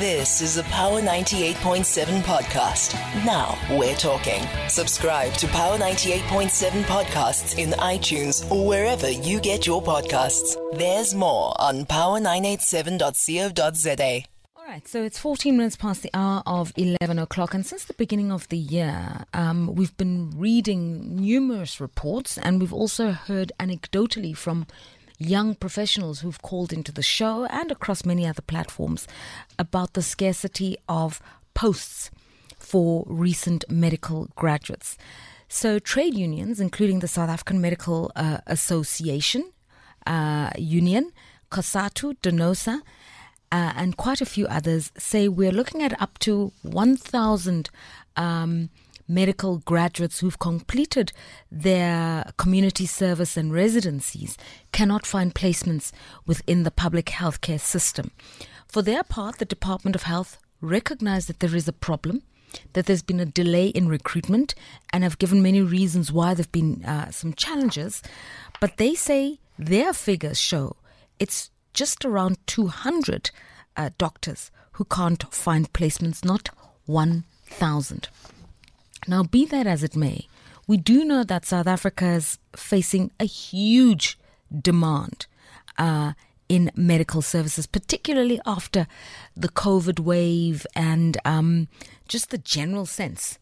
This is a Power 98.7 podcast. Now we're talking. Subscribe to Power 98.7 podcasts in iTunes or wherever you get your podcasts. There's more on power987.co.za. All right, so it's 14 minutes past the hour of 11 o'clock, and since the beginning of the year, um, we've been reading numerous reports, and we've also heard anecdotally from young professionals who've called into the show and across many other platforms about the scarcity of posts for recent medical graduates. So, trade unions, including the South African Medical uh, Association uh, Union, COSATU, DENOSA, uh, and quite a few others say we're looking at up to 1,000 um, medical graduates who've completed their community service and residencies cannot find placements within the public healthcare system. For their part, the Department of Health recognized that there is a problem, that there's been a delay in recruitment, and have given many reasons why there have been uh, some challenges. But they say their figures show it's just around 200 uh, doctors who can't find placements, not 1,000. Now, be that as it may, we do know that South Africa is facing a huge demand uh, in medical services, particularly after the COVID wave and um, just the general sense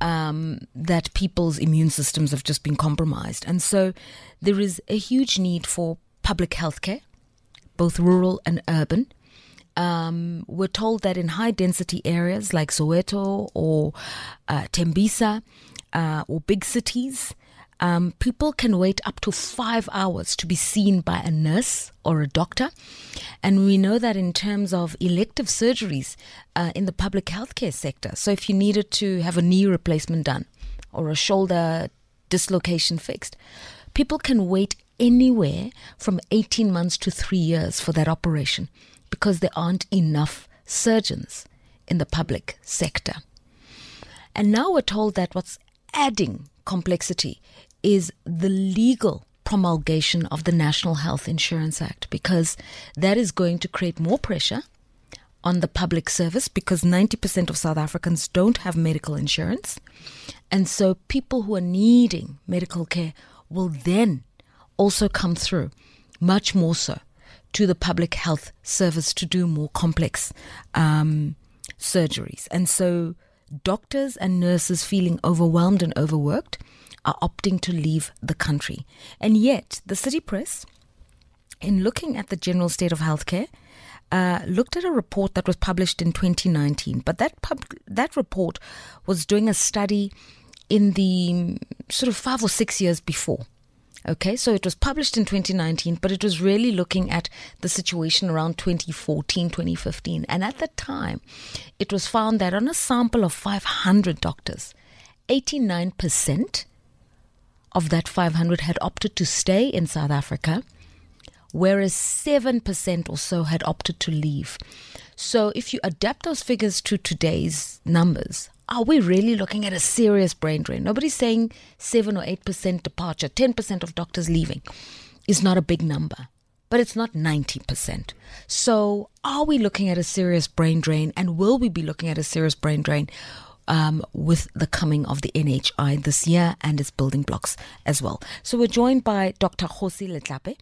um, that people's immune systems have just been compromised. And so there is a huge need for public health care, both rural and urban. Um, we're told that in high density areas like Soweto or uh, Tembisa uh, or big cities, um, people can wait up to five hours to be seen by a nurse or a doctor. And we know that in terms of elective surgeries uh, in the public healthcare sector. So if you needed to have a knee replacement done or a shoulder dislocation fixed, people can wait anywhere from 18 months to three years for that operation because there aren't enough surgeons in the public sector. And now we're told that what's adding complexity is the legal promulgation of the National Health Insurance Act because that is going to create more pressure on the public service because 90% of South Africans don't have medical insurance. And so people who are needing medical care will then also come through, much more so, to the public health service to do more complex um, surgeries. And so doctors and nurses feeling overwhelmed and overworked are opting to leave the country. And yet, the city press, in looking at the general state of healthcare, uh, looked at a report that was published in 2019. But that pub- that report was doing a study in the sort of five or six years before. Okay, so it was published in 2019, but it was really looking at the situation around 2014, 2015. And at that time, it was found that on a sample of 500 doctors, 89% of that 500 had opted to stay in South Africa, whereas 7% or so had opted to leave. So if you adapt those figures to today's numbers, are we really looking at a serious brain drain? Nobody's saying 7 or 8% departure, 10% of doctors leaving is not a big number, but it's not 90%. So, are we looking at a serious brain drain and will we be looking at a serious brain drain? Um, with the coming of the NHI this year and its building blocks as well. So we're joined by Dr. Kgosi Letlape,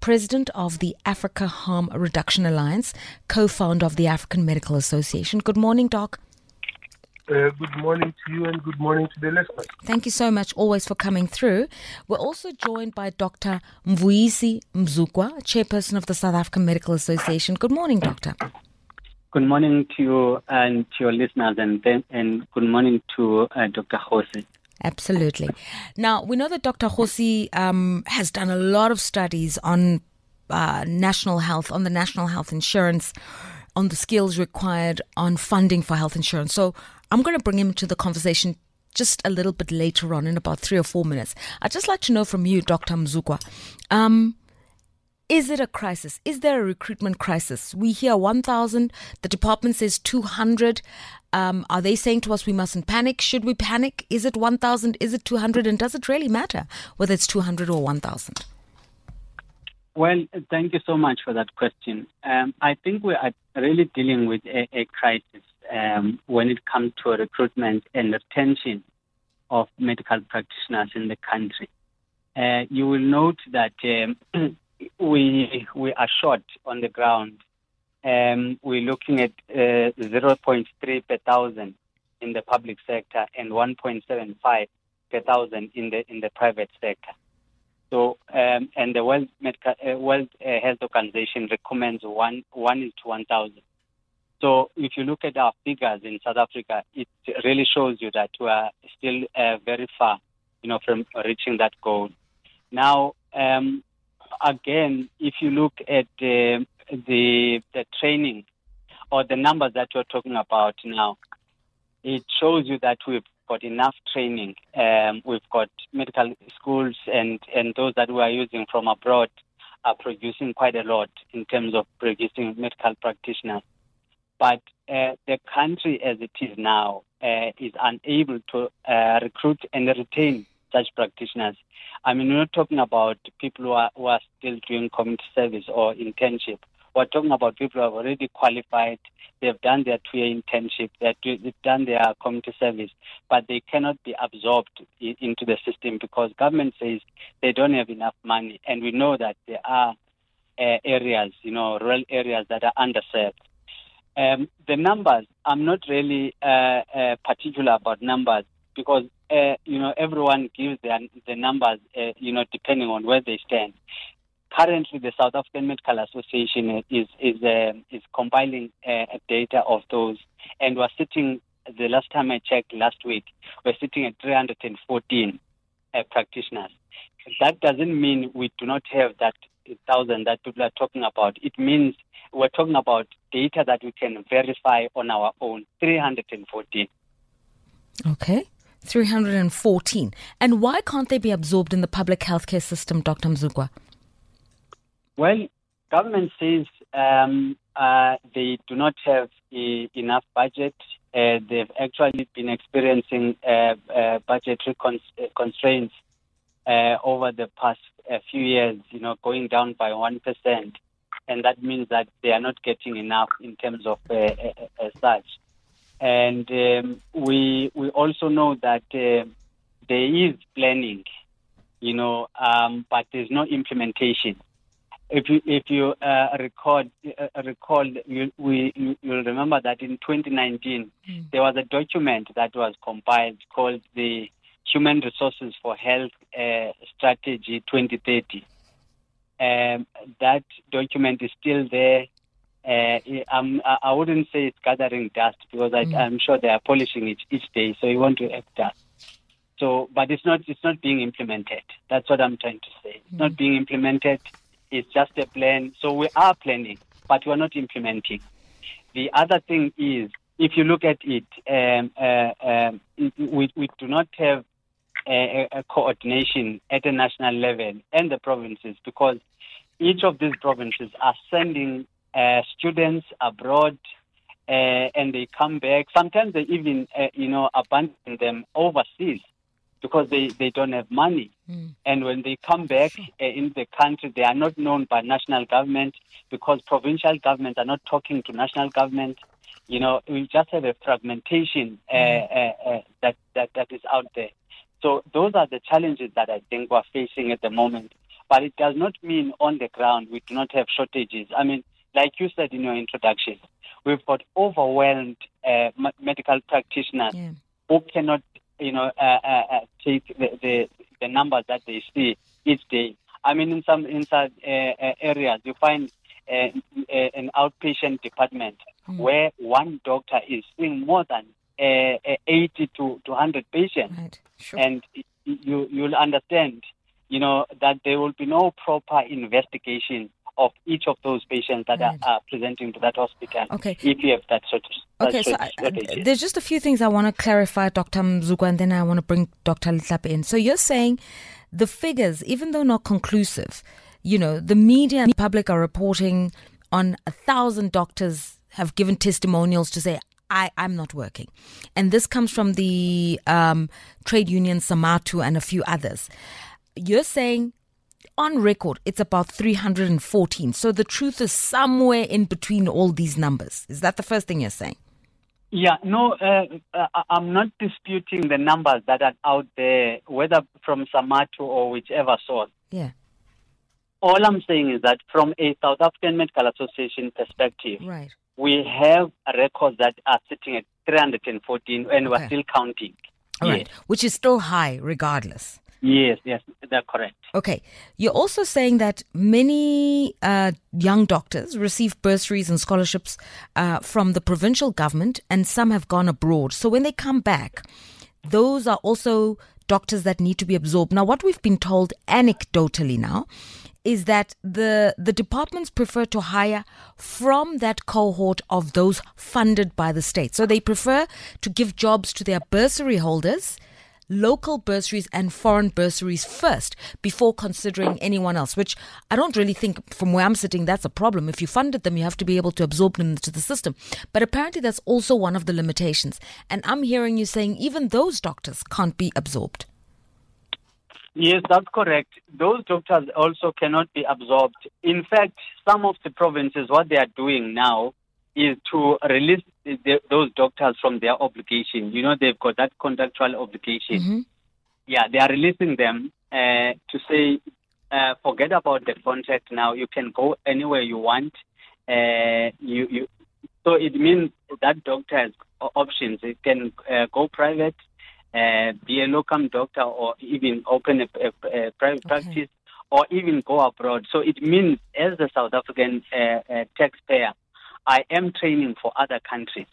President of the Africa Harm Reduction Alliance, co-founder of the African Medical Association. Good morning, Doc. Uh, good morning to you and good morning to the listeners. Thank you so much always for coming through. We're also joined by Dr. Mvuyisi Mzukwa, Chairperson of the South African Medical Association. Good morning, Doctor. Good morning to you and to your listeners, and then, and good morning to uh, Dr. Kgosi. Absolutely. Now, we know that Dr. Kgosi um, has done a lot of studies on uh, national health, on the national health insurance, on the skills required, on funding for health insurance. So I'm going to bring him to the conversation just a little bit later on in about three or four minutes. I'd just like to know from you, Dr. Mzukwa. Um, is it a crisis? Is there a recruitment crisis? We hear 1,000. The department says 200. Um, are they saying to us we mustn't panic? Should we panic? Is it 1,000? Is it 200? And does it really matter whether it's 200 or 1,000? Well, thank you so much for that question. Um, I think we are really dealing with a, a crisis um, when it comes to recruitment and retention of medical practitioners in the country. Uh, you will note that um, we we are short on the ground. Um, we're looking at uh, 0.3 per thousand in the public sector and 1.75 per thousand in the in the private sector. So, um, and the World, Medical, uh, World uh, Health Organization recommends one one is to 1,000. So, if you look at our figures in South Africa, it really shows you that we are still uh, very far, you know, from reaching that goal. Now, um, again, if you look at the the training or the numbers that you're talking about now, it shows you that we've got enough training. Um, we've got medical schools and, and those that we are using from abroad are producing quite a lot in terms of producing medical practitioners. But uh, the country as it is now uh, is unable to uh, recruit and retain such practitioners. I mean, we're not talking about people who are, who are still doing community service or internship. We're talking about people who have already qualified, they've done their two-year internship, they've done their community service, but they cannot be absorbed into the system because government says they don't have enough money, and we know that there are uh, areas, you know, rural areas that are underserved. Um, the numbers, I'm not really uh, uh, particular about numbers because uh, you know everyone gives their the numbers, uh, you know, depending on where they stand currently the South African Medical Association is is uh, is compiling uh, data of those, and we're sitting. The last time I checked last week, we're sitting at 314 uh, practitioners. That doesn't mean we do not have that thousand that people are talking about. It means we're talking about data that we can verify on our own. 314. Okay. 314. And why can't they be absorbed in the public healthcare system, Dr. Mzukwa? Well, government says um, uh, they do not have e- enough budget. Uh, they've actually been experiencing uh, uh budgetary uh, constraints uh, over the past few years. You know, going down by one percent, and that means that they are not getting enough in terms of such. And um, we we also know that there is planning, you know, um, but there's no implementation if you if you uh, record uh, recall, you, we you, will remember that in 2019 mm. there was a document that was compiled called the Human Resources for Health uh, Strategy 2030. Um, that document is still there. Uh, I wouldn't say it's gathering dust because mm. I, am sure they are polishing it each day. So you want to act dust. So, but it's not it's not being implemented. That's what I'm trying to say. It's mm. not being implemented it's just a plan. So we are planning, but we're not implementing. The other thing is, if you look at it, um, uh, um, we, we do not have a, a, coordination at the national level and the provinces because each of these provinces are sending uh, students abroad uh, and they come back. Sometimes they even, uh, you know, abandon them overseas because they, they don't have money. Mm. And when they come back uh, in the country, they are not known by national government because provincial governments are not talking to national government. You know, we just have a fragmentation uh, uh, that, that, that is out there. So those are the challenges that I think we're facing at the moment. But it does not mean on the ground we do not have shortages. I mean, like you said in your introduction, we've got overwhelmed uh, medical practitioners yeah. who cannot you know, uh, uh, uh, take the, the, the numbers that they see each day. I mean, in some inside areas, you find an outpatient department mm. where one doctor is seeing more than Uh, uh, 80 to, to 100 patients. Right. Sure. And you, you'll understand, you know, that there will be no proper investigation of each of those patients that right. are, are, presenting to that hospital. Okay. If you have that sort of. Okay, so I, there's just a few things I want to clarify, Dr. Mzukwa, and then I want to bring Dr. Letlape in. So you're saying the figures, even though not conclusive, you know, the media and the public are reporting on a thousand doctors have given testimonials to say, I, I'm not working. And this comes from the um, trade union SAMATU and a few others. You're saying on record it's about 314. So the truth is somewhere in between all these numbers. Is that the first thing you're saying? Yeah, no, uh, uh, I'm not disputing the numbers that are out there, whether from Samatu or whichever source. Yeah. All I'm saying is that from a South African Medical Association perspective, Right. We have records that are sitting at 314 and we're still counting. All yes. right. Which is still high regardless. Yes, yes, that's correct. Okay. You're also saying that many uh, young doctors receive bursaries and scholarships uh, from the provincial government, and some have gone abroad. So when they come back, those are also doctors that need to be absorbed. Now, what we've been told anecdotally now is that the the departments prefer to hire from that cohort of those funded by the state. So they prefer to give jobs to their bursary holders local bursaries and foreign bursaries first before considering anyone else, which I don't really think from where I'm sitting that's a problem. If you funded them, you have to be able to absorb them into the system. But apparently that's also one of the limitations. And I'm hearing you saying even those doctors can't be absorbed. Yes, that's correct. Those doctors also cannot be absorbed. In fact, some of the provinces, what they are doing now is to release the, those doctors from their obligation. You know, they've got that contractual obligation. Mhm. Yeah, they are releasing them uh, to say, uh, forget about the contract now. You can go anywhere you want. Uh, you, you, so it means that doctor has options. It can uh, go private, uh, be a locum doctor, or even open a, a, a private Okay. practice, or even go abroad. So it means, as a South African uh, uh, taxpayer, I am training for other countries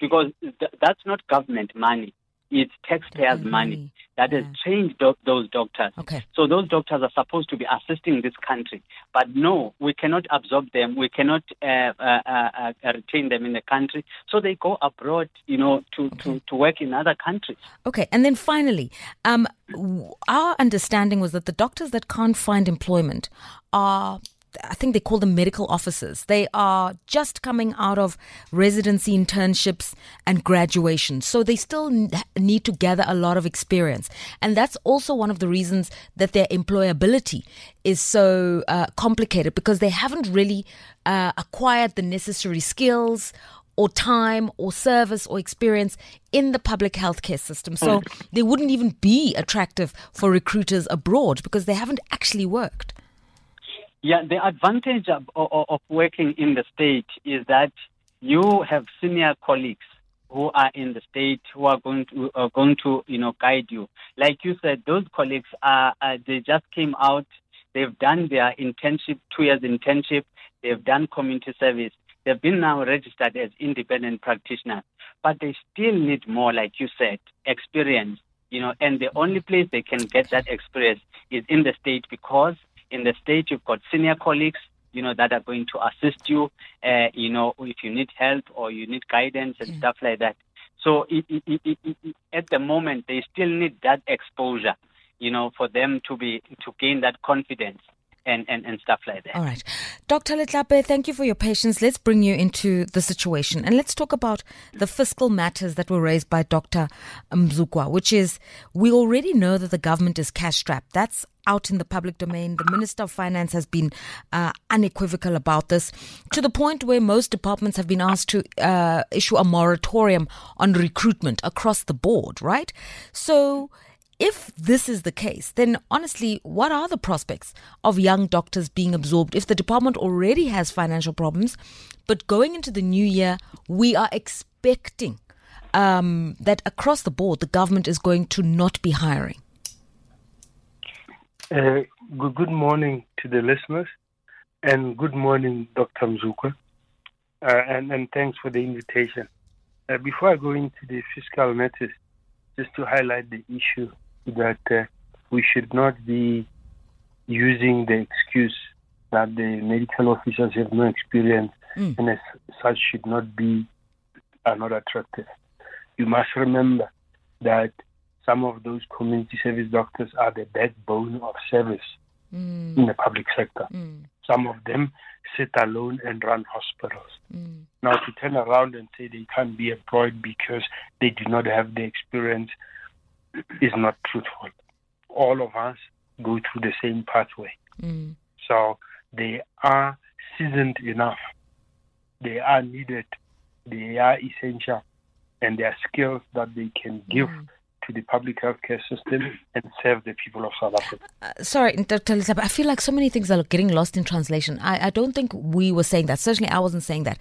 because th- that's not government money; it's taxpayers' Taxpayer money that has changed do- those doctors. Okay. So those doctors are supposed to be assisting this country, but no, we cannot absorb them. We cannot uh, uh, uh, uh, retain them in the country. So they go abroad, you know, to, to, to work in other countries. Okay, and then finally, um, our understanding was that the doctors that can't find employment are. I think they call them medical officers. They are just coming out of residency internships and graduation. So they still need to gather a lot of experience. And that's also one of the reasons that their employability is so uh, complicated because they haven't really uh, acquired the necessary skills or time or service or experience in the public healthcare system. So they wouldn't even be attractive for recruiters abroad because they haven't actually worked. Yeah, the advantage of, of, of working in the state is that you have senior colleagues who are in the state who are going to are going to you know guide you. Like you said, those colleagues are uh, they just came out. They've done their internship, two years internship. They've done community service. They've been now registered as independent practitioners, but they still need more, like you said, experience. You know, and the only place they can get that experience is in the state because in the state you've got senior colleagues you know that are going to assist you uh, you know if you need help or you need guidance and stuff like that. So it, it, it, it, it, at the moment they still need that exposure you know for them to be to gain that confidence and, and, and stuff like that All right. Dr. Letlape, thank you for your patience. Let's bring you into the situation and let's talk about the fiscal matters that were raised by Dr. Mzukwa, which is we already know that the government is cash strapped. That's out in the public domain. The Minister of Finance has been uh, unequivocal about this to the point where most departments have been asked to uh, issue a moratorium on recruitment across the board, right? So, if this is the case, then honestly, what are the prospects of young doctors being absorbed if the department already has financial problems? But going into the new year, we are expecting um, that across the board, the government is going to not be hiring. Uh, good, good morning to the listeners, and good morning, Dr. Mzukwa, uh, and, and thanks for the invitation. Uh, before I go into the fiscal matters, just to highlight the issue that uh, we should not be using the excuse that the medical officers have no experience Mm. and as such should not be are not attractive. You must remember that some of those community service doctors are the backbone of service Mm, in the public sector. mm, Some of them sit alone and run hospitals. mm, Now, to turn around and say they can't be employed because they do not have the experience is not truthful. All of us go through the same pathway. Mm. So they are seasoned enough. They are needed. They are essential. And they are skills that they can give to the public healthcare system and serve the people of South Africa. Uh, sorry, Dr. Lisa, I feel like so many things are getting lost in translation. I, I don't think we were saying that. Certainly, I wasn't saying that.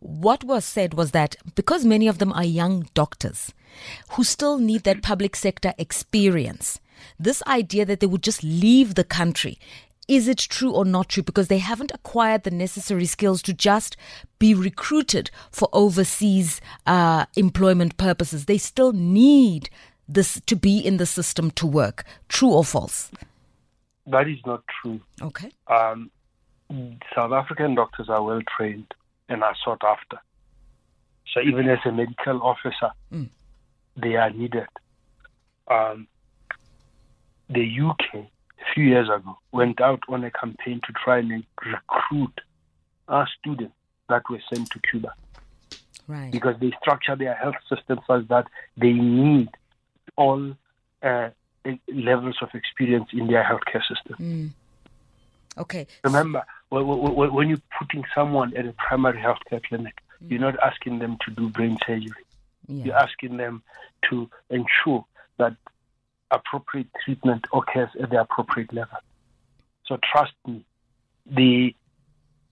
What was said was that because many of them are young doctors who still need that public sector experience, this idea that they would just leave the country is it true or not true? Because they haven't acquired the necessary skills to just be recruited for overseas uh, employment purposes. They still need this to be in the system to work. True or false? That is not true. Okay. Um, South African doctors are well trained and are sought after. So even as a medical officer, Mm. they are needed. Um, the UK, a few years ago, went out on a campaign to try and recruit our students that were sent to Cuba Right. because they structure their health system such that they need all uh, levels of experience in their healthcare system. Mm. Okay. Remember, wh- wh- wh- when you're putting someone at a primary healthcare clinic, you're not asking them to do brain surgery. You're asking them to ensure that appropriate treatment occurs at the appropriate level. So trust me, the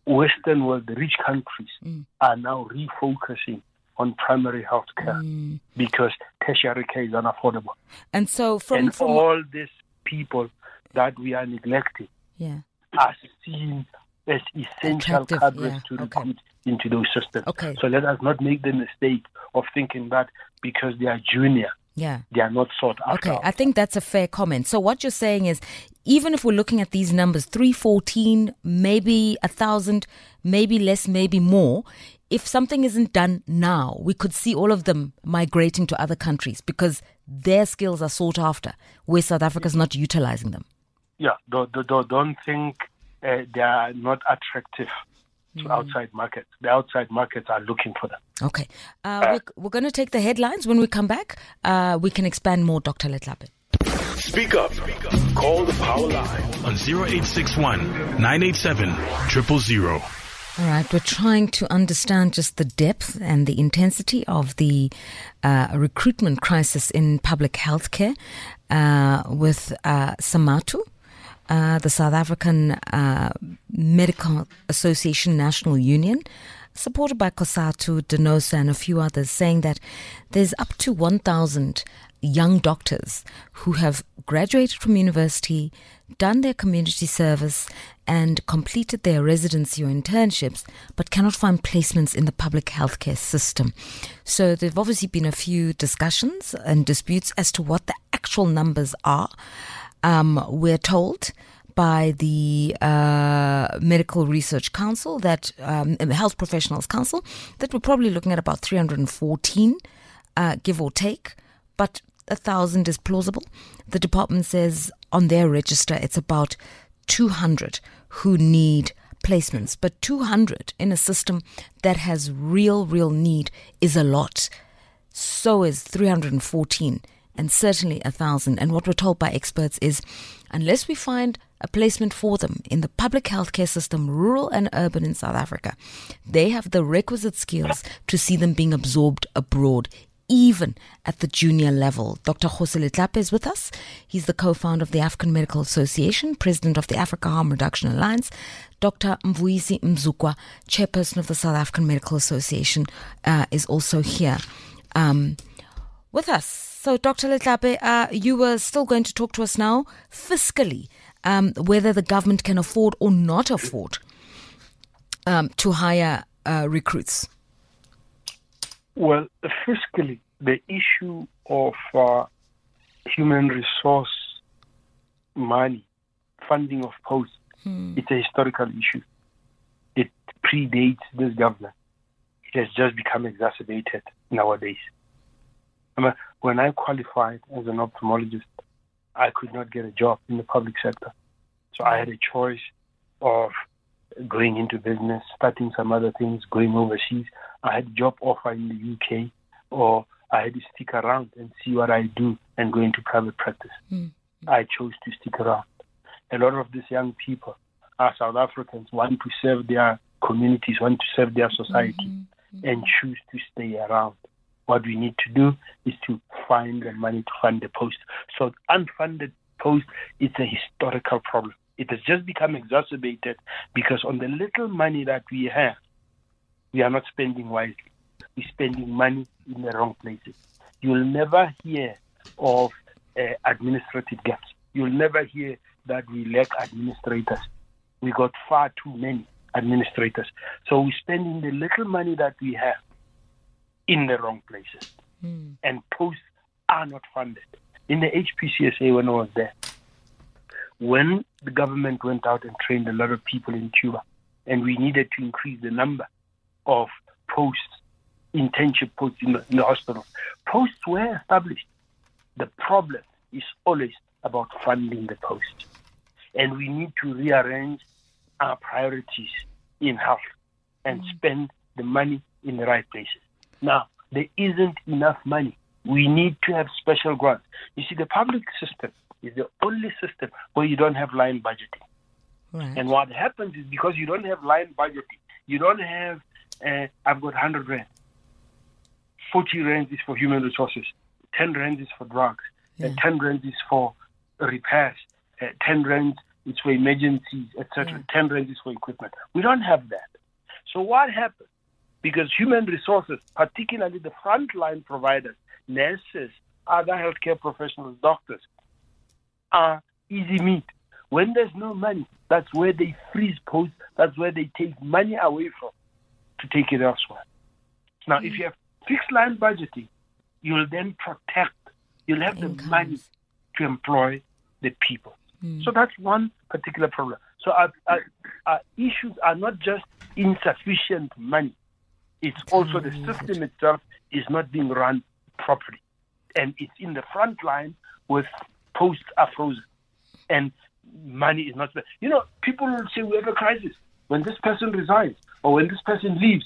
Western world, the rich countries, Mm. are now refocusing on primary health care Mm. because tertiary care is unaffordable. And so from and from all these people that we are neglecting yeah. are seen as essential Attractive, cadres yeah, to okay. into those systems. Okay. So let us not make the mistake of thinking that because they are junior, Yeah. they are not sought after. Okay, I think that's a fair comment. So what you're saying is, even if we're looking at these numbers, three fourteen, maybe a thousand, maybe less, maybe more. If something isn't done now, we could see all of them migrating to other countries because their skills are sought after, where South Africa's not utilizing them. yeah, don't, don't, don't think uh, they are not attractive to outside markets. The outside markets are looking for them. Okay, uh, we're, we're going to take the headlines. When we come back, uh, we can expand more, Dr. Letlape. Speak up. Call the power line on 0861 987 000. All right, we're trying to understand just the depth and the intensity of the uh, recruitment crisis in public healthcare uh, with uh, Samatu, uh, the South African uh, Medical Association National Union, supported by COSATU, Denosa, and a few others, saying that there's up to 1,000 young doctors who have graduated from university, done their community service, and completed their residency or internships, but cannot find placements in the public healthcare system. So there have obviously been a few discussions and disputes as to what the actual numbers are. Um, we're told by the uh, Medical Research Council, that um, Health Professionals Council, that we're probably looking at about 314, uh, give or take, but a thousand is plausible. The department says on their register it's about 200 who need placements, but 200 in a system that has real, real need is a lot. So is 314 and certainly a thousand. And what we're told by experts is unless we find a placement for them in the public healthcare system, rural and urban in South Africa, they have the requisite skills to see them being absorbed abroad. Even at the junior level. Dr. Kgosi Letlape is with us. He's the co founder of the African Medical Association, president of the Africa Harm Reduction Alliance. Dr. Mvuyisi Mzukwa, chairperson of the South African Medical Association, uh, is also here um, with us. So, Dr. Letlape, uh, you were still going to talk to us now fiscally, um, whether the government can afford or not afford um, to hire uh, recruits. Well, fiscally, the issue of uh, human resource money, funding of posts, it's a historical issue. It predates this government. It has just become exacerbated nowadays. I mean, when I qualified as an ophthalmologist, I could not get a job in the public sector. So I had a choice of going into business, starting some other things, going overseas. I had a job offer in the UK, or I had to stick around and see what I do and go into private practice. I chose to stick around. a lot of these young people are South Africans, want to serve their communities, want to serve their society, mm-hmm. and choose to stay around. What we need to do is to find the money to fund the post. So unfunded post is a historical problem. It has just become exacerbated because on the little money that we have, we are not spending wisely. We're spending money in the wrong places. You'll never hear of uh, administrative gaps. You'll never hear that we lack administrators. We got far too many administrators. So we're spending the little money that we have in the wrong places. Mm. And posts are not funded. In the HPCSA, when I was there, when the government went out and trained a lot of people in Cuba, and we needed to increase the number of posts, internship posts in the, in the hospitals, posts were established. The problem is always about funding the post. And we need to rearrange our priorities in health and mm. spend the money in the right places. Now, there isn't enough money. We need to have special grants. You see, the public system is the only system where you don't have line budgeting. Right. And what happens is because you don't have line budgeting, you don't have, uh, I've got 100 rand. 40 rand is for human resources, 10 rand is for drugs, yeah. and 10 rand is for repairs, uh, 10 rand is for emergencies, etc. Yeah. 10 rand is for equipment. We don't have that. So what happens? Because human resources, particularly the frontline providers, nurses, other healthcare professionals, doctors, are easy meat. When there's no money, that's where they freeze posts, that's where they take money away from to take it elsewhere. Now, mm. if you have fixed line budgeting, you'll then protect, you'll have the money to employ the people. Mm. So that's one particular problem. So our, our, our, issues are not just insufficient money, it's also the system itself is not being run properly. And it's in the front line with posts are frozen and money is not spent. You know, people will say we have a crisis. When this person resigns or when this person leaves,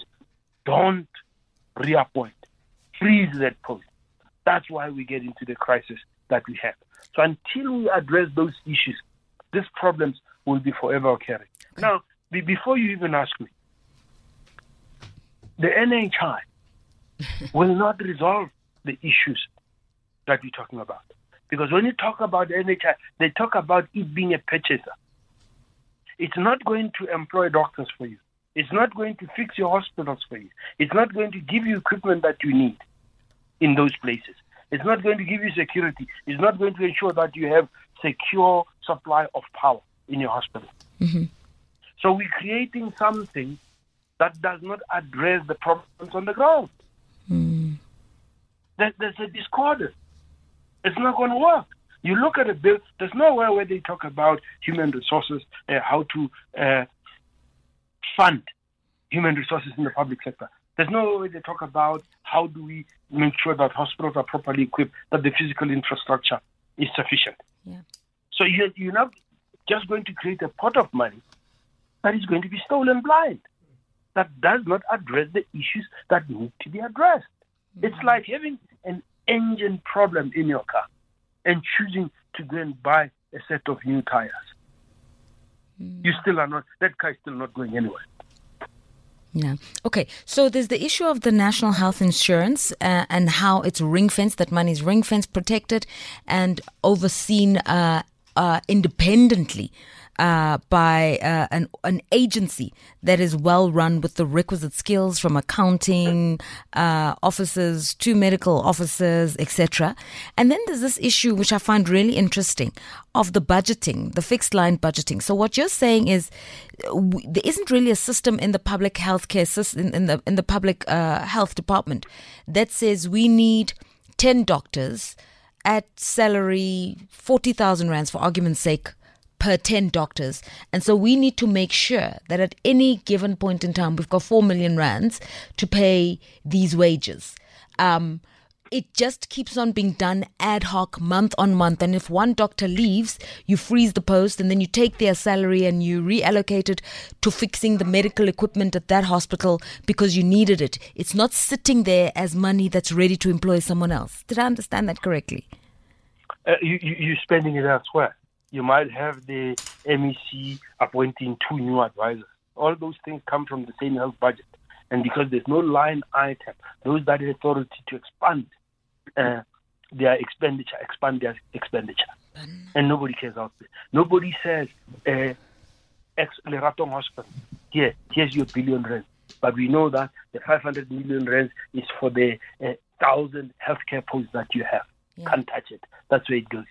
don't reappoint. Freeze that post. That's why we get into the crisis that we have. So until we address those issues, these problems will be forever occurring. Now, before you even ask me, the NHI will not resolve the issues that we're talking about. Because when you talk about NHI, they talk about it being a purchaser. It's not going to employ doctors for you. It's not going to fix your hospitals for you. It's not going to give you equipment that you need in those places. It's not going to give you security. It's not going to ensure that you have secure supply of power in your hospital. Mm-hmm. So we're creating something that does not address the problems on the ground. Mm. there's a discordance. It's not going to work. You look at a bill, there's nowhere where they talk about human resources, uh, how to uh, fund human resources in the public sector. There's no way they talk about how do we make sure that hospitals are properly equipped, that the physical infrastructure is sufficient. Yeah. So you're, you're not just going to create a pot of money that is going to be stolen blind, that does not address the issues that need to be addressed. Mm-hmm. It's like having an engine problem in your car and choosing to go and buy a set of new tires. Mm. You still are not, that car is still not going anywhere. Yeah. Okay. So there's the issue of the national health insurance uh, and how it's ring fenced, that money is ring fenced, protected, and overseen uh, uh, independently uh, by uh, an, an agency that is well run with the requisite skills from accounting uh, officers to medical officers, etc. And then there's this issue which I find really interesting of the budgeting, the fixed line budgeting. So what you're saying is w- there isn't really a system in the public healthcare system in, the in the public uh, health department that says we need ten doctors at salary 40,000 rands for argument's sake per 10 doctors. And so we need to make sure that at any given point in time, we've got 4 million rands to pay these wages. Um, it just keeps on being done ad hoc, month on month. And if one doctor leaves, you freeze the post and then you take their salary and you reallocate it to fixing the medical equipment at that hospital because you needed it. It's not sitting there as money that's ready to employ someone else. Did I understand that correctly? Uh, you, you're spending it elsewhere. You might have the MEC appointing two new advisors. All those things come from the same health budget. And because there's no line item, those that have authority to expand uh, their expenditure, expand their expenditure. And nobody cares out there. Nobody says, uh, ex Leratong Hospital, here, here's your billion rand. But we know that the 500 million rand is for the uh, thousand healthcare posts that you have. Yeah. Can't touch it. That's where it goes.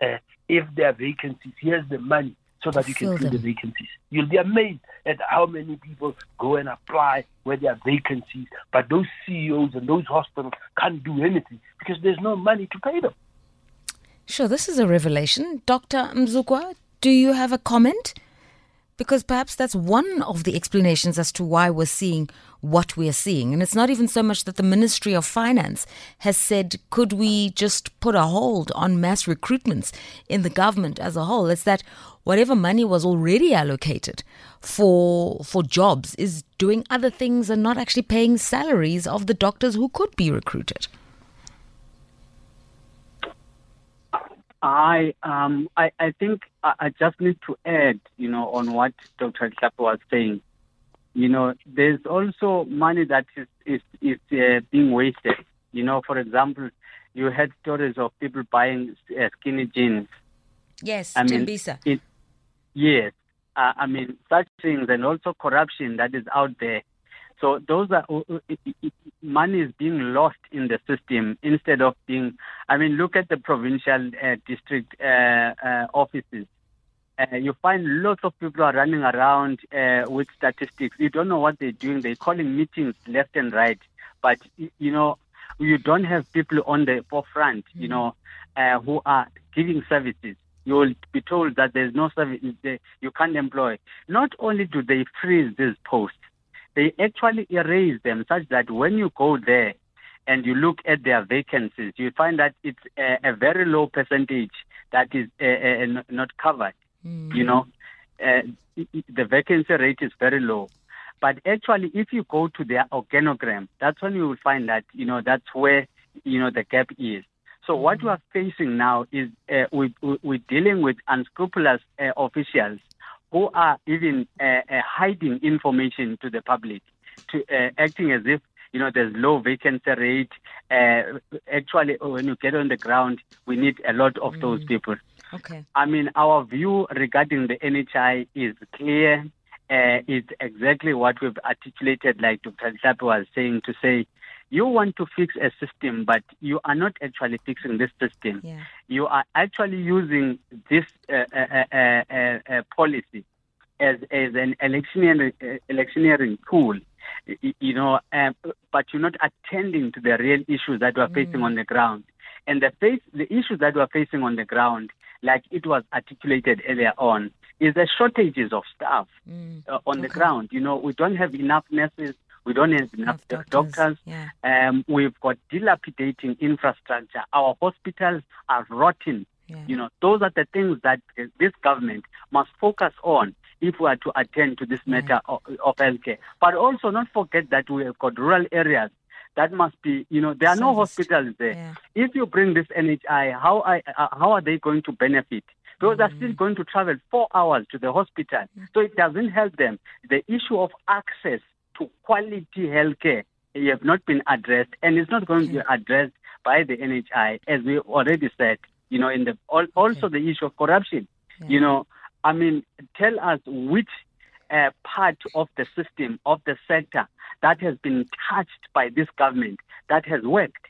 Uh, if there are vacancies, here's the money so that you can Fill fill the vacancies. You'll be amazed at how many people go and apply where there are vacancies, but those CEOs and those hospitals can't do anything because there's no money to pay them. Sure, this is a revelation. Dr. Mzukwa, do you have a comment? Because perhaps that's one of the explanations as to why we're seeing what we are seeing. And it's not even so much that the Ministry of Finance has said, could we just put a hold on mass recruitments in the government as a whole? It's that whatever money was already allocated for for jobs is doing other things and not actually paying salaries of the doctors who could be recruited. I um I, I think I, I just need to add, you know, on what Dr. Klapp was saying. You know, there's also money that is is is uh, being wasted. You know, for example, you had stories of people buying uh, skinny jeans. Yes, I mean, it, yes, uh, I mean such things, and also corruption that is out there. So those are uh, uh, money is being lost in the system instead of being. I mean, look at the provincial uh, district uh, uh, offices. Uh, you find lots of people are running around uh, with statistics. You don't know what they're doing. They're calling meetings left and right, but you know you don't have people on the forefront. You know uh, who are giving services. You will be told that there's no service you can't employ. Not only do they freeze these posts, they actually erase them such that when you go there and you look at their vacancies, you find that it's a, a very low percentage that is uh, uh, not covered. You know, uh, the vacancy rate is very low. But actually, if you go to their organogram, that's when you will find that you know that's where you know the gap is. So what we are facing now is uh, we, we, we're dealing with unscrupulous uh, officials who are even uh, uh, hiding information to the public, to uh, acting as if you know there's low vacancy rate. Uh, actually, when you get on the ground, we need a lot of those people. Okay. I mean, our view regarding the NHI is clear. Uh, it's exactly what we've articulated, like Dr. Hlapi was saying, to say you want to fix a system, but you are not actually fixing this system. Yeah. You are actually using this uh, uh, uh, uh, uh, policy as, as an electioneering, uh, electioneering tool. You know, um, but you're not attending to the real issues that we're facing on the ground. And the face, the issues that we're facing on the ground, like it was articulated earlier on, is the shortages of staff uh, on the ground. You know, we don't have enough nurses, we don't have enough, doctors. doctors, yeah. Um, we've got dilapidating infrastructure. Our hospitals are rotten. Yeah. You know, those are the things that uh, this government must focus on if we are to attend to this matter of, of healthcare. But also not forget that we have got rural areas that must be, you know, there are no hospitals there. Yeah. If you bring this NHI, how I, uh, how are they going to benefit? Because they're still going to travel four hours to the hospital, so it doesn't help them. The issue of access to quality healthcare you have not been addressed, and it's not going to be addressed by the NHI, as we already said. You know, in the al- also the issue of corruption. You know, I mean, tell us which uh, part of the system of the sector that has been touched by this government that has worked.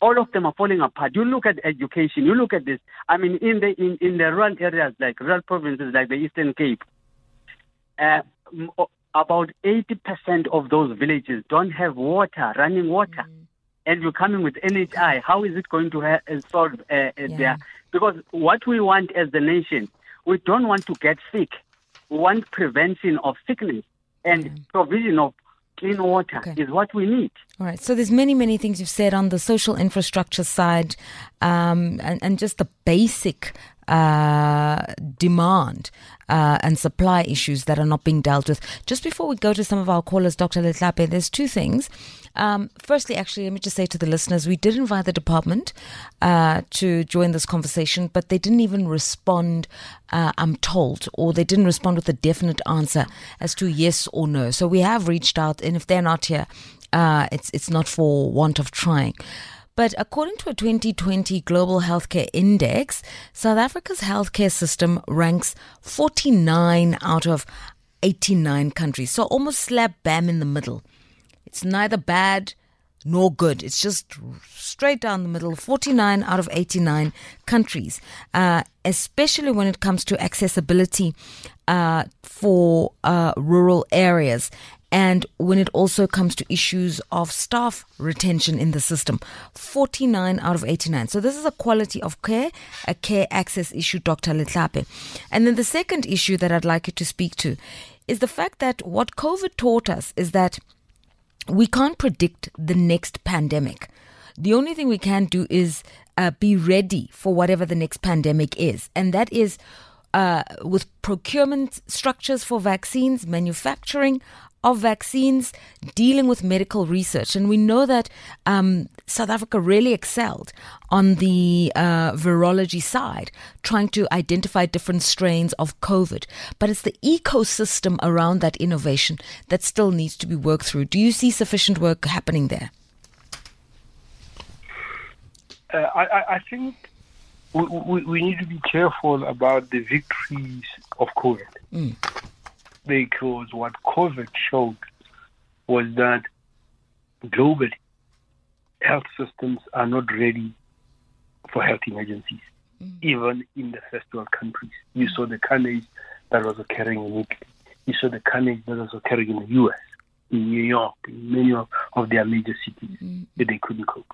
All of them are falling apart. You look at education. You look at this. I mean, in the in, in the rural areas like rural provinces like the Eastern Cape, uh, about 80% of those villages don't have water, running water. And you're coming with NHI. How is it going to ha- uh, solve uh, uh, Yeah. there? Because what we want as the nation, we don't want to get sick. We want prevention of sickness and provision of clean water Okay. is what we need. All right. So there's many, many things you've said on the social infrastructure side, um, and, and just the basic uh, demand uh, and supply issues that are not being dealt with. Just before we go to some of our callers, Dr. Letlape, there's two things. Um, firstly, actually, let me just say to the listeners, we did invite the department uh, to join this conversation, but they didn't even respond, uh, I'm told, or they didn't respond with a definite answer as to yes or no. So we have reached out, and if they're not here, uh, it's it's not for want of trying. But according to a 2020 Global Healthcare Index, South Africa's healthcare system ranks 49 out of 89 countries. So almost slap bam in the middle. It's neither bad nor good. It's just straight down the middle 49 out of 89 countries, uh, especially when it comes to accessibility uh, for uh, rural areas and when it also comes to issues of staff retention in the system 49 out of 89 so this is a quality of care a care access issue dr letlape. And then the second issue that i'd like you to speak to is the fact that what covid taught us is that we can't predict the next pandemic. The only thing we can do is uh, be ready for whatever the next pandemic is. And that is uh, with procurement structures for vaccines, manufacturing of vaccines, dealing with medical research. And we know that um, South Africa really excelled on the uh, virology side, trying to identify different strains of COVID. But it's the ecosystem around that innovation that still needs to be worked through. Do you see sufficient work happening there? Uh, I, I, think we, we, we, need to be careful about the victories of COVID. Mm because what COVID showed was that globally, health systems are not ready for health emergencies, mm. even in the first world countries. You saw the carnage that was occurring in Italy. You saw the carnage that was occurring in the U.S., in New York, in many of, of their major cities mm. that they couldn't cope.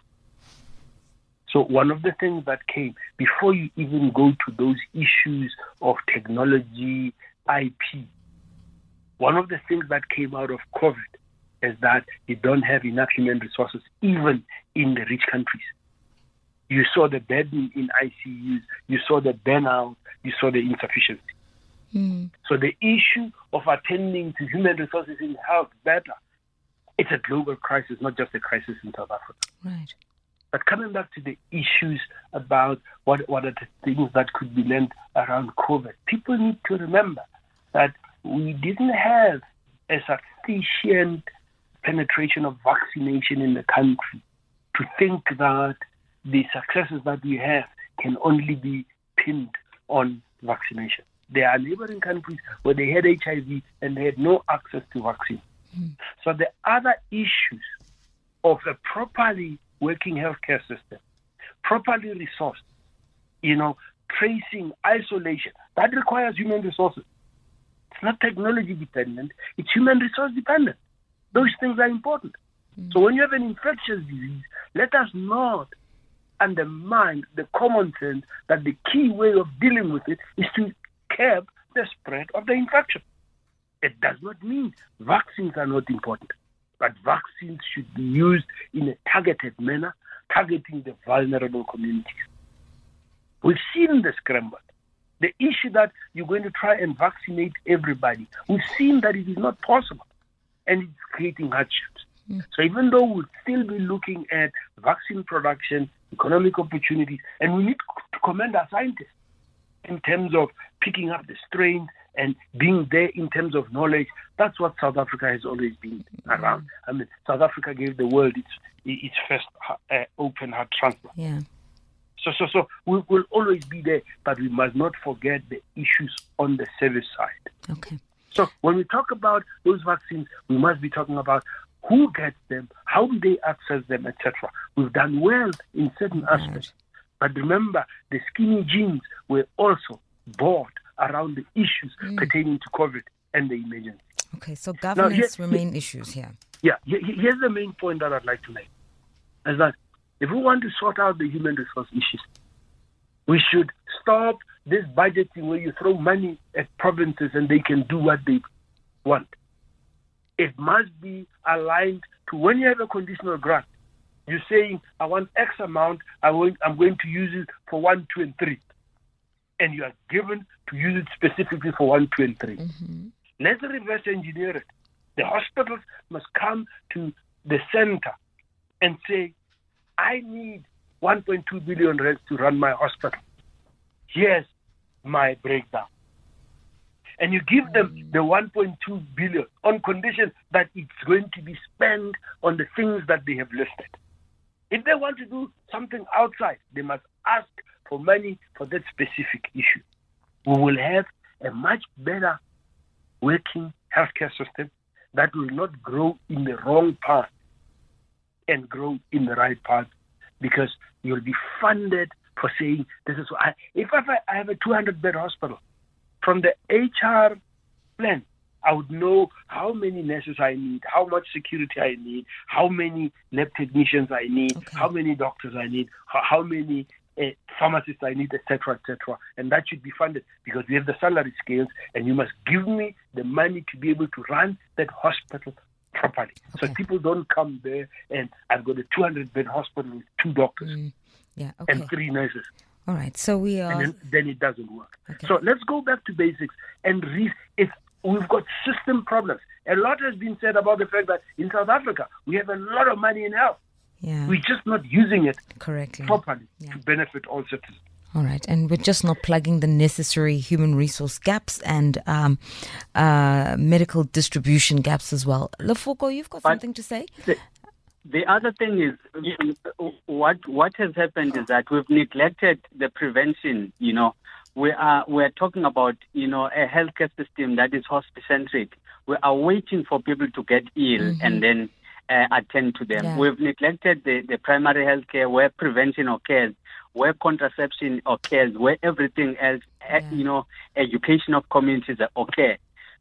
So one of the things that came before you even go to those issues of technology, IP, one of the things that came out of COVID is that you don't have enough human resources, even in the rich countries. You saw the burden in ICUs, you saw the burnout, you saw the insufficiency. Mm. So the issue of attending to human resources in health better, it's a global crisis, not just a crisis in South Africa. Right. But coming back to the issues about what, what are the things that could be learned around COVID, people need to remember that we didn't have a sufficient penetration of vaccination in the country to think that the successes that we have can only be pinned on vaccination. There are neighboring countries where they had HIV and they had no access to vaccine. Mm. So the other issues of a properly working healthcare system, properly resourced, you know, tracing, isolation, that requires human resources. It's not technology dependent, it's human resource dependent. Those things are important. Mm. So when you have an infectious disease, let us not undermine the common sense that the key way of dealing with it is to curb the spread of the infection. It does not mean vaccines are not important, but vaccines should be used in a targeted manner, targeting the vulnerable communities. We've seen the scramble. The issue that you're going to try and vaccinate everybody, we've seen that it is not possible and it's creating hardships. Mm. So even though we'll still be looking at vaccine production, economic opportunities, and we need to commend our scientists in terms of picking up the strain and being there in terms of knowledge. That's what South Africa has always been mm. around. I mean, South Africa gave the world its its first uh, open heart transplant. Yeah. So, so, so we will always be there, but we must not forget the issues on the service side. Okay. So when we talk about those vaccines, we must be talking about who gets them, how do they access them, etc. We've done well in certain right. aspects, but remember the skinny jeans were also bought around the issues mm. pertaining to COVID and the emergency. Okay, so governance now, here, remain here, issues here. Yeah, here's the main point that I'd like to make: is that if we want to sort out the human resource issues, we should stop this budgeting where you throw money at provinces and they can do what they want. It must be aligned to when you have a conditional grant. You're saying, I want X amount, I'm going, to use it for one, two, and three. and you are given to use it specifically for one, two, and 3 Mm-hmm. Let's reverse engineer it. The hospitals must come to the center and say, I need 1.2 billion rands to run my hospital. Here's my breakdown. And you give them the 1.2 billion on condition that it's going to be spent on the things that they have listed. If they want to do something outside, they must ask for money for that specific issue. We will have a much better working healthcare system that will not grow in the wrong path and grow in the right path because you'll be funded for saying this is I, if I, I have a 200 bed hospital from the HR plan I would know how many nurses I need, how much security I need, how many lab technicians I need, Okay. how many doctors I need, how, how many uh, pharmacists I need, etc., etc. And that should be funded because we have the salary scales, and you must give me the money to be able to run that hospital properly. So people don't come there and I've got a 200 bed hospital with two doctors Mm, yeah. Okay. and three nurses All right. So we are. and then, then it doesn't work. Okay. So let's go back to basics and read. If we've got system problems, a lot has been said about the fact that in South Africa we have a lot of money in health. yeah. We're just not using it correctly. properly Yeah. to benefit all citizens. All right, and we're just not plugging the necessary human resource gaps and um, uh, medical distribution gaps as well. Lefoko, you've got But- something to say? The other thing is what what has happened is that we've neglected the prevention. You know, we are we're talking about you know a healthcare system that is hospice-centric. We are waiting for people to get ill and then uh, attend to them. Yeah. We've neglected the, the primary healthcare where prevention occurs, where contraception occurs, where everything else, uh, Yeah. you know, education of communities occur.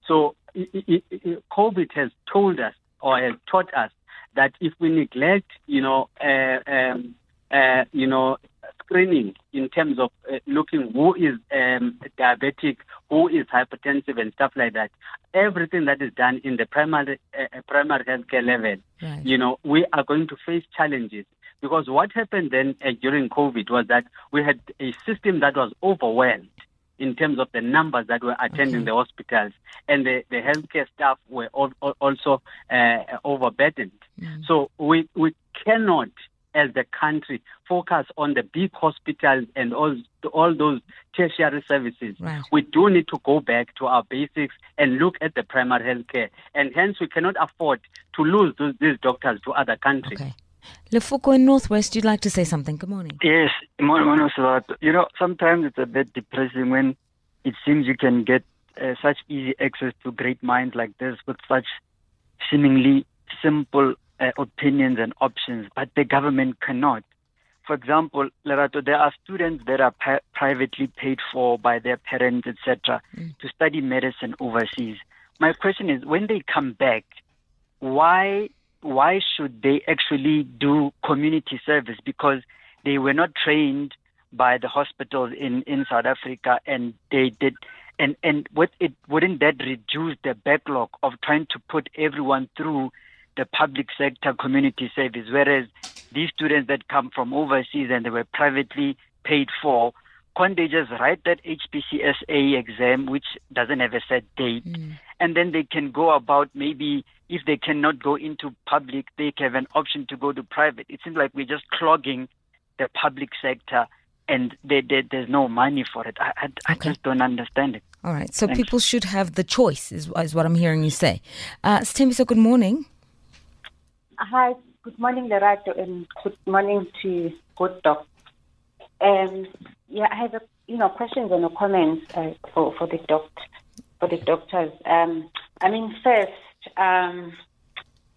So i- i- i- COVID has told us or has taught us that if we neglect, you know, uh, um, uh, you know, screening in terms of uh, looking who is um, diabetic, who is hypertensive, and stuff like that, everything that is done in the primary uh, primary healthcare level, Right. you know, we are going to face challenges. Because what happened then uh, during COVID was that we had a system that was overwhelmed in terms of the numbers that were attending Okay. the hospitals, and the, the healthcare staff were al- al- also uh, overburdened. So we we cannot, as the country, focus on the big hospitals and all all those tertiary services. Right. We do need to go back to our basics and look at the primary healthcare, and hence we cannot afford to lose those, these doctors to other countries. Okay. Lefoko in Northwest, you'd like to say something. Good morning. Yes, Sabato. You know, sometimes it's a bit depressing when it seems you can get uh, such easy access to great minds like this with such seemingly simple uh, opinions and options, but the government cannot. For example, Lerato, there are students that are pri- privately paid for by their parents, etc., to study medicine overseas. My question is, when they come back, why why should they actually do community service? Because they were not trained by the hospitals in, in South Africa and they did and, and what it wouldn't that reduce the backlog of trying to put everyone through the public sector community service, whereas these students that come from overseas and they were privately paid for, can't they just write that HPCSA exam, which doesn't have a set date, mm. and then they can go about maybe if they cannot go into public, they have an option to go to private. It seems like we're just clogging the public sector and there, there, there's no money for it. I, I, I just don't understand it. All right. So Thanks. people should have the choice, is, is what I'm hearing you say. Uh, Stembiso, good morning. Hi, good morning, Lerato, and good morning to good doc. Um, yeah, I have a, you know questions and comments uh, for for the doc for the doctors. Um, I mean, first, um,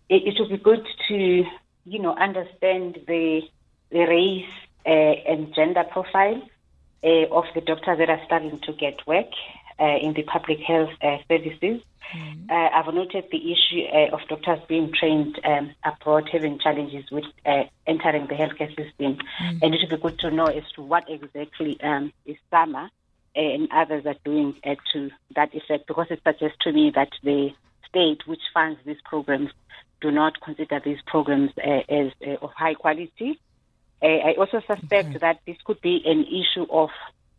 it, it would be good to you know understand the the race uh, and gender profile uh, of the doctors that are starting to get work uh, in the public health uh, services. Uh, I've noted the issue uh, of doctors being trained um, abroad, having challenges with uh, entering the healthcare system. And it would be good to know as to what exactly um, is SAMA and others are doing uh, to that effect, because it suggests to me that the state which funds these programs do not consider these programs uh, as uh, of high quality. Uh, I also suspect that this could be an issue of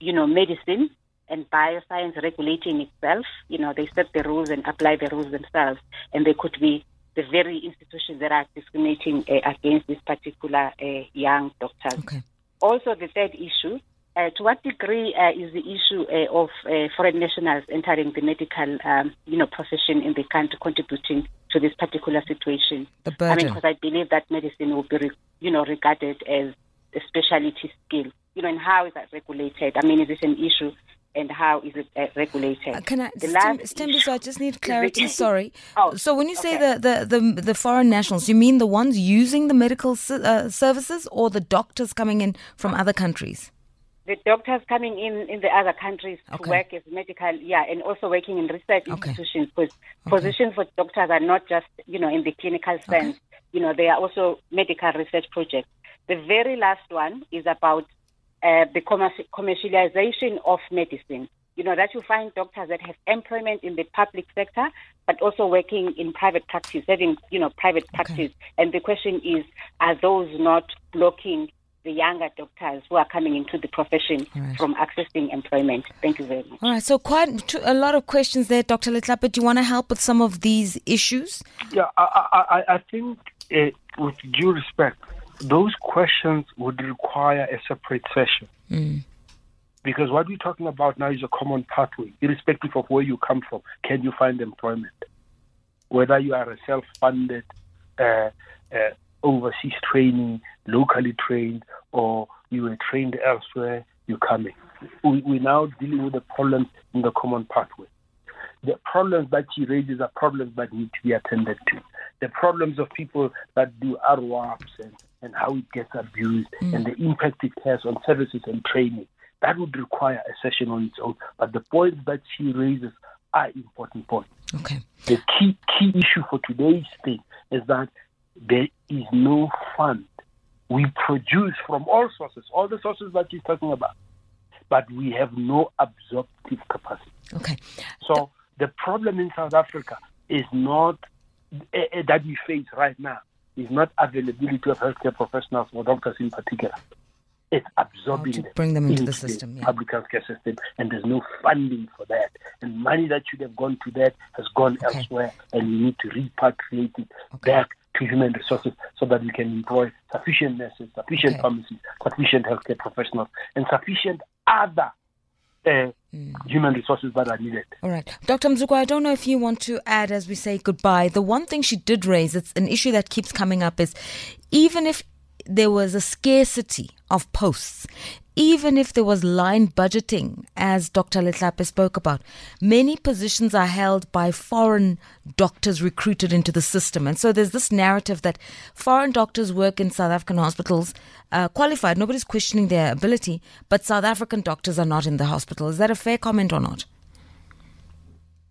you know, medicine and bioscience regulating itself. You know, they set the rules and apply the rules themselves, and they could be the very institutions that are discriminating uh, against this particular uh, young doctors. Okay. Also, the third issue. Uh, to what degree uh, is the issue uh, of uh, foreign nationals entering the medical, um, you know, profession in the country contributing to this particular situation? The burden. I mean, because I believe that medicine will be, re- you know, regarded as a specialty skill. You know, and how is that regulated? I mean, is it an issue, and how is it uh, regulated? Uh, Can I, The Stem, issue I just need clarity. Sorry. Oh, so when you say okay. the, the, the, the foreign nationals, you mean the ones using the medical uh, services or the doctors coming in from other countries? The doctors coming in in the other countries to work as medical, yeah, and also working in research Okay. institutions because positions for doctors are not just, you know, in the clinical sense. You know, they are also medical research projects. The very last one is about uh, the commerci- commercialization of medicine. You know, that you find doctors that have employment in the public sector, but also working in private practice, having, you know, private practice. And the question is, are those not blocking the younger doctors who are coming into the profession All right. from accessing employment? Thank you very much. All right, so quite a lot of questions there, Dr. Letlape. Do you want to help with some of these issues? Yeah, I, I, I- I think, uh, with due respect, those questions would require a separate session. Because what we're talking about now is a common pathway, irrespective of where you come from. Can you find employment? Whether you are a self funded, uh, uh, overseas training, locally trained, or you were trained elsewhere, you're coming. We, we're now dealing with the problems in the common pathway. The problems that she raises are problems that need to be attended to. The problems of people that do RWOPS and, and how it gets abused mm. and the impact it has on services and training, that would require a session on its own. But the points that she raises are important points. Okay. The key key issue for today's thing is that there is no fund. We produce from all sources, all the sources that he's talking about, but we have no absorptive capacity. Okay. So the problem in South Africa is not eh, that we face right now is not availability of healthcare professionals or doctors in particular. It's absorbing to bring them into the the system, yeah. public healthcare system, and there's no funding for that. And money that should have gone to that has gone Okay. elsewhere, and we need to repatriate it Okay. back to human resources so that we can employ sufficient nurses, sufficient Okay. pharmacists, sufficient healthcare professionals, and sufficient other uh, Hmm. human resources that are needed. All right. Dr. Mzukwa, I don't know if you want to add as we say goodbye. The one thing she did raise, it's an issue that keeps coming up, is even if there was a scarcity of posts, even if there was line budgeting, as Dr. Letlape spoke about, many positions are held by foreign doctors recruited into the system. And so there's this narrative that foreign doctors work in South African hospitals, uh, qualified, nobody's questioning their ability, but South African doctors are not in the hospital. Is that a fair comment or not?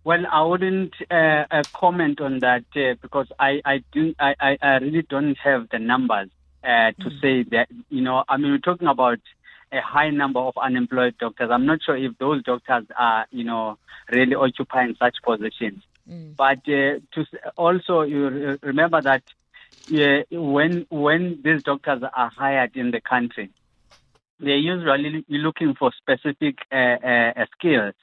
Well, I wouldn't uh, uh, comment on that uh, because I I, do, I I I really don't have the numbers uh, to say that you know I mean we're talking about a high number of unemployed doctors. I'm not sure if those doctors are you know really occupying such positions. But uh, to also you remember that uh, when when these doctors are hired in the country, they're usually looking for specific uh, uh, uh, skills.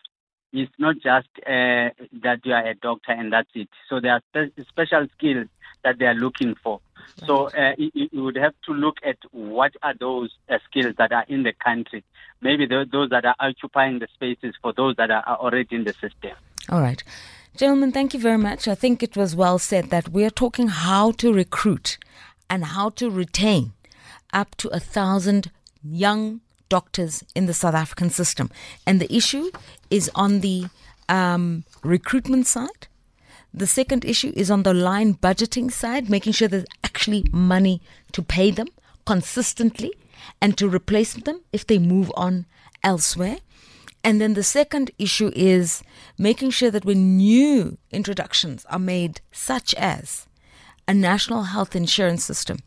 It's not just uh, that you are a doctor and that's it. So there are special skills that they are looking for. So uh, you, you would have to look at what are those uh, skills that are in the country. Maybe tho- those that are occupying the spaces for those that are are already in the system. All right. Gentlemen, thank you very much. I think it was well said that we are talking how to recruit and how to retain up to a thousand young doctors in the South African system. And the issue is on the um, recruitment side. The second issue is on the line budgeting side, making sure there's actually money to pay them consistently and to replace them if they move on elsewhere. And then the second issue is making sure that when new introductions are made, such as a national health insurance system,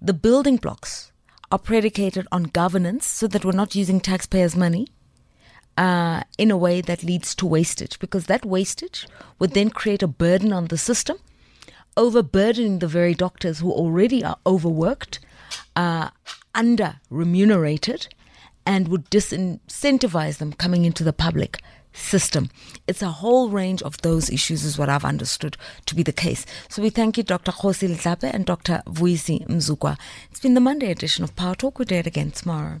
the building blocks are predicated on governance so that we're not using taxpayers' money uh, in a way that leads to wastage, because that wastage would then create a burden on the system, overburdening the very doctors who already are overworked, uh, under remunerated, and would disincentivize them coming into the public system. It's a whole range of those issues, is what I've understood to be the case. So we thank you, Dr. Kgosi Letlape and Dr. Vuyisi Mzukwa. It's been the Monday edition of Power Talk. We'll do it again tomorrow.